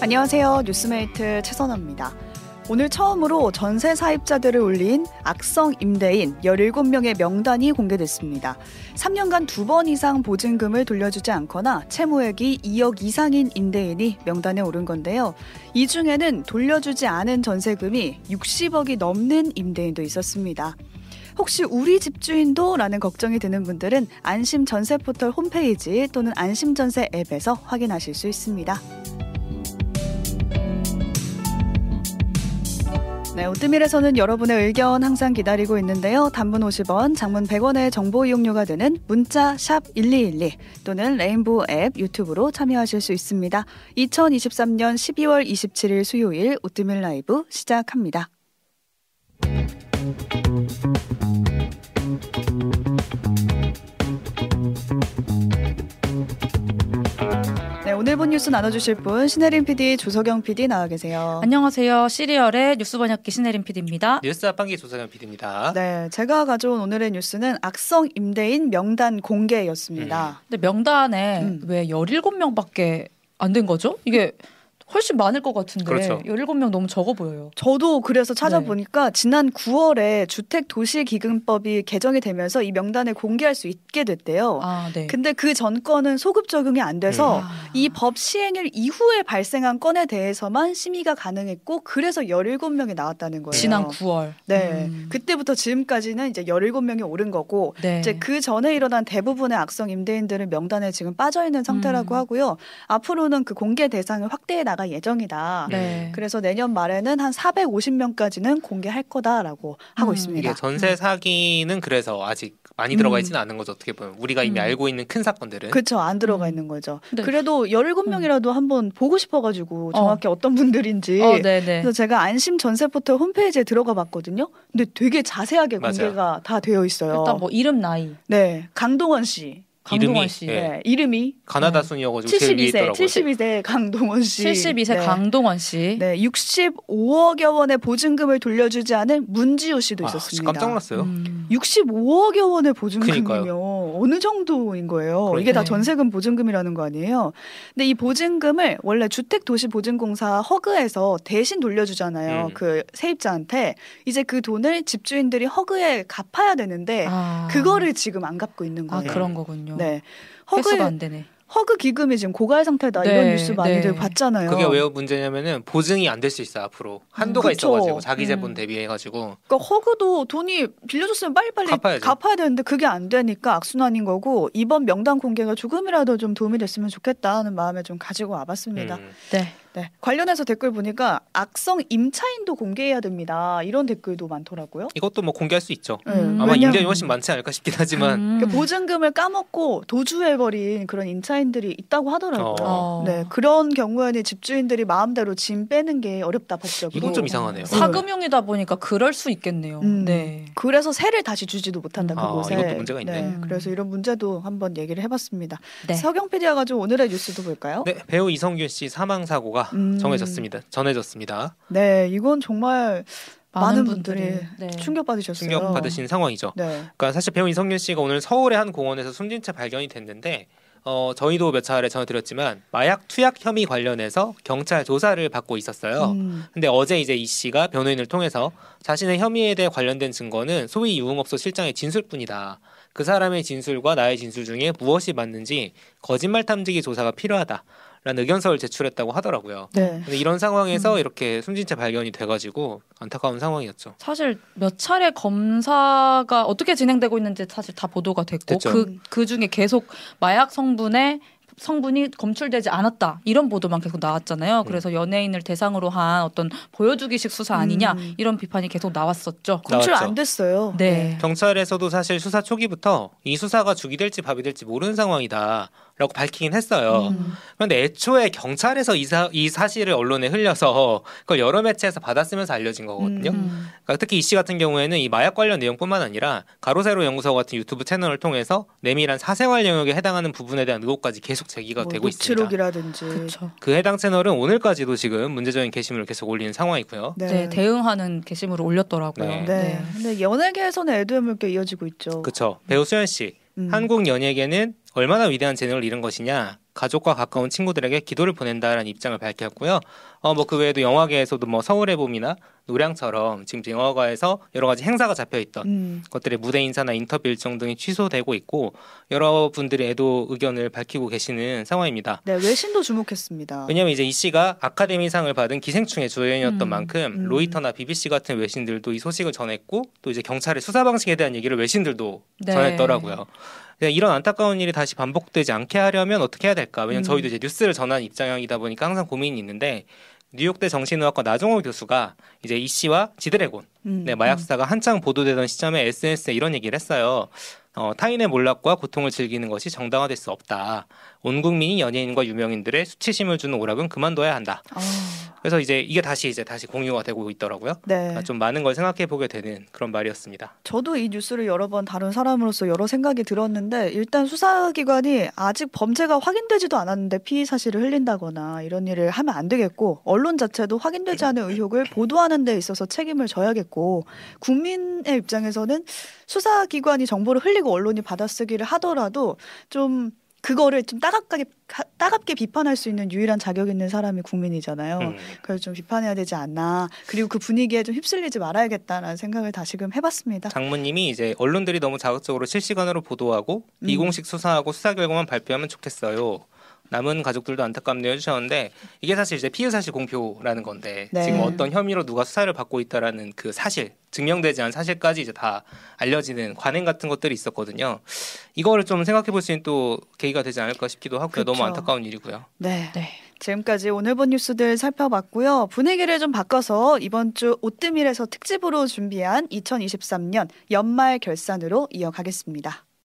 안녕하세요. 뉴스메이트 최선아입니다. 오늘 처음으로 전세 세입자들을 울린 악성 임대인 17명의 명단이 공개됐습니다. 3년간 두 번 이상 보증금을 돌려주지 않거나 채무액이 2억 이상인 임대인이 명단에 오른 건데요. 이 중에는 돌려주지 않은 전세금이 60억이 넘는 임대인도 있었습니다. 혹시 우리 집주인도? 라는 걱정이 드는 분들은 안심 전세 포털 홈페이지 또는 안심 전세 앱에서 확인하실 수 있습니다. 네, 오뜨밀에서는 여러분의 의견 항상 기다리고 있는데요. 단문 50원, 장문 100원의 정보 이용료가 되는 문자 샵 1212 또는 레인보우 앱 유튜브로 참여하실 수 있습니다. 2023년 12월 27일 수요일 오뜨밀 라이브 시작합니다. 네, 오늘 본 뉴스 나눠주실 분 신혜림 PD, 조석영 PD 나와 계세요. 안녕하세요. 씨리얼의 뉴스 번역기 신혜림 PD입니다. 뉴스 앞방기 조상현 PD입니다. 네, 제가 가져온 오늘의 뉴스는 악성 임대인 명단 공개였습니다. 근데 명단에 음. 왜 17명밖에 안 된 거죠? 이게 훨씬 많을 것 같은데 그렇죠. 17명 너무 적어 보여요. 저도 그래서 찾아보니까 지난 9월에 주택 도시 기금법이 개정이 되면서 이 명단을 공개할 수 있게 됐대요. 아, 네. 근데 그 전 건은 소급 적용이 안 돼서 음. 아. 이법 시행일 이후에 발생한 건에 대해서만 심의가 가능했고 그래서 17명이 나왔다는 거예요. 지난 9월. 네. 음. 그때부터 지금까지는 이제 17명이 오른 거고 네. 이제 그 전에 일어난 대부분의 악성 임대인들은 명단에 지금 빠져 있는 상태라고 음. 하고요. 앞으로는 그 공개 대상을 확대해 나갈 예정이다. 네. 그래서 내년 말에는 한 450명까지는 공개할 거다라고 하고 음. 있습니다. 이게 전세 사기는 그래서 아직 많이 들어가 있지는 않은 거죠. 어떻게 보면 우리가 이미 음. 알고 있는 큰 사건들은 그렇죠. 안 들어가 음. 있는 거죠. 네. 그래도 17명이라도 한번 보고 싶어 가지고 정확히 어. 떤 분들인지 어, 네, 네. 그래서 제가 안심 전세 포털 홈페이지에 들어가 봤거든요. 근데 되게 자세하게 맞아요. 공개가 다 되어 있어요. 일단 뭐 이름 나이. 네. 강동원 씨. 강동원 이름이, 씨. 예. 네. 이름이 가나다 네. 순이어가지고 제일 위에 72세, 있더라고요. 72세 강동원 씨. 72세 네. 강동원 씨. 네, 65억여 원의 보증금을 돌려주지 않은 문지우 씨도 아, 있었습니다. 깜짝 놀랐어요. 음. 65억여 원의 보증금이면 그러니까요. 어느 정도인 거예요? 그러니까요. 이게 다 네. 전세금 보증금이라는 거 아니에요? 근데 이 보증금을 원래 주택도시보증공사 허그에서 대신 돌려주잖아요. 음. 그 세입자한테 이제 그 돈을 집주인들이 허그에 갚아야 되는데 아. 그거를 지금 안 갚고 있는 아, 거예요. 그런 거군요. 네. 회수가 허그 안 되네. 허그 기금이 지금 고갈 상태다 네, 이런 뉴스 많이들 네. 봤잖아요. 그게 왜 문제냐면은 보증이 안 될 수 있어 요 앞으로 한도가 그쵸. 있어가지고 자기 재본 음. 대비해가지고 그러니까 허그도 돈이 빌려줬으면 빨리빨리 갚아야죠. 갚아야 되는데 그게 안 되니까 악순환인 거고 이번 명단 공개가 조금이라도 좀 도움이 됐으면 좋겠다는 마음에 좀 가지고 와봤습니다. 음. 네. 네. 관련해서 댓글 보니까 악성 임차인도 공개해야 됩니다. 이런 댓글도 많더라고요. 이것도 뭐 공개할 수 있죠. 네, 음. 아마 임대인이 훨씬 많지 않을까 싶긴 하지만 음. 그 보증금을 까먹고 도주해버린 그런 임차인들이 있다고 하더라고요. 어. 네, 그런 경우에는 집주인들이 마음대로 짐 빼는 게 어렵다 법적으로. 이건 좀 이상하네요. 사금융이다 보니까 그럴 수 있겠네요. 음, 네. 그래서 세를 다시 주지도 못한다 아, 그곳에. 이것도 문제가 있네. 음. 그래서 이런 문제도 한번 얘기를 해봤습니다. 네. 서경 PD가 좀 오늘의 뉴스도 볼까요? 네 배우 이성균 씨 사망 사고가 음. 정해졌습니다. 전해졌습니다. 네, 이건 정말 많은, 많은 분들이 분들이, 네. 충격 받으셨어요. 충격 받으신 상황이죠. 네. 그러니까 사실 배우 이성균 씨가 오늘 서울의 한 공원에서 숨진 채 발견이 됐는데 어, 저희도 몇 차례 전해드렸지만 마약 투약 혐의 관련해서 경찰 조사를 받고 있었어요. 음, 근데 어제 이제 이 씨가 변호인을 통해서 자신의 혐의에 대해 관련된 증거는 소위 유흥업소 실장의 진술뿐이다. 그 사람의 진술과 나의 진술 중에 무엇이 맞는지 거짓말 탐지기 조사가 필요하다. 라는 의견서를 제출했다고 하더라고요. 네. 근데 이런 상황에서 음. 이렇게 숨진 채 발견이 돼가지고 안타까운 상황이었죠. 사실 몇 차례 검사가 어떻게 진행되고 있는지 사실 다 보도가 됐고. 그, 그 중에 계속 마약 성분의 성분이 검출되지 않았다 이런 보도만 계속 나왔잖아요. 그래서 연예인을 대상으로 한 어떤 보여주기식 수사 아니냐 음. 이런 비판이 계속 나왔었죠. 검출 나왔죠. 안 됐어요. 네. 경찰에서도 사실 수사 초기부터 이 수사가 죽이 될지 밥이 될지 모르는 상황이다 라고 밝히긴 했어요. 음. 그런데 애초에 경찰에서 이, 사, 이 사실을 언론에 흘려서 그걸 여러 매체에서 받았으면서 알려진 거거든요. 음. 그러니까 특히 이 씨 같은 경우에는 이 마약 관련 내용뿐만 아니라 가로세로 연구소 같은 유튜브 채널을 통해서 내밀한 사생활 영역에 해당하는 부분에 대한 의혹까지 계속 제기가 뭐 되고 있습니다. 녹취록이라든지. 그렇죠. 그 해당 채널은 오늘까지도 지금 문제적인 게시물을 계속 올리는 상황이고요. 네. 네. 대응하는 게시물을 올렸더라고요. 네. 네. 근데 연예계에서는 애도의 물결 이어지고 있죠. 그렇죠. 배우 수현 씨 음. 한국 연예계는 얼마나 위대한 재능을 잃은 것이냐 가족과 가까운 친구들에게 기도를 보낸다라는 입장을 밝혔고요. 어 뭐 그 외에도 영화계에서도 뭐 서울의 봄이나 노량처럼 지금 영화과에서 여러 가지 행사가 잡혀 있던 음. 것들의 무대 인사나 인터뷰 일정 등이 취소되고 있고 여러분들의 애도 의견을 밝히고 계시는 상황입니다. 네, 외신도 주목했습니다. 왜냐하면 이제 이 씨가 아카데미상을 받은 기생충의 주연이었던 음. 만큼 음. 로이터나 BBC 같은 외신들도 이 소식을 전했고 또 이제 경찰의 수사 방식에 대한 얘기를 외신들도 네. 전했더라고요. 이런 안타까운 일이 다시 반복되지 않게 하려면 어떻게 해야 될까? 왜냐면 음. 저희도 이제 뉴스를 전하는 입장이다 보니까 항상 고민이 있는데 뉴욕대 정신의학과 나종호 교수가 이제 이 씨와 지드래곤 음. 네, 마약 수사가 한창 보도되던 시점에 SNS에 이런 얘기를 했어요. 어, 타인의 몰락과 고통을 즐기는 것이 정당화될 수 없다. 온 국민이 연예인과 유명인들의 수치심을 주는 오락은 그만둬야 한다. 아, 그래서 이제 이게 다시 이제 다시 공유가 되고 있더라고요. 네. 아, 좀 많은 걸 생각해 보게 되는 그런 말이었습니다. 저도 이 뉴스를 여러 번 다룬 사람으로서 여러 생각이 들었는데 일단 수사기관이 아직 범죄가 확인되지도 않았는데 피의 사실을 흘린다거나 이런 일을 하면 안 되겠고 언론 자체도 확인되지 않은 의혹을 보도하는 데 있어서 책임을 져야겠고 국민의 입장에서는 수사기관이 정보를 흘리고 언론이 받아쓰기를 하더라도 좀 그거를 좀 따갑게 따갑게 비판할 수 있는 유일한 자격 있는 사람이 국민이잖아요. 음. 그래서 좀 비판해야 되지 않나. 그리고 그 분위기에 좀 휩쓸리지 말아야겠다라는 생각을 다시금 해봤습니다. 장모님이 이제 언론들이 너무 자극적으로 실시간으로 보도하고 음. 비공식 수사하고 수사 결과만 발표하면 좋겠어요. 남은 가족들도 안타깝네요 해주셨는데 이게 사실 이제 피의 사실 공표라는 건데 네. 지금 어떤 혐의로 누가 수사를 받고 있다라는 그 사실 증명되지 않은 사실까지 이제 다 알려지는 관행 같은 것들이 있었거든요. 이거를 좀 생각해 볼 수 있는 또 계기가 되지 않을까 싶기도 하고요. 너무 그쵸. 안타까운 일이고요. 네. 네. 지금까지 오늘 본 뉴스들 살펴봤고요. 분위기를 좀 바꿔서 이번 주 오뜨밀에서 특집으로 준비한 2023년 연말 결산으로 이어가겠습니다.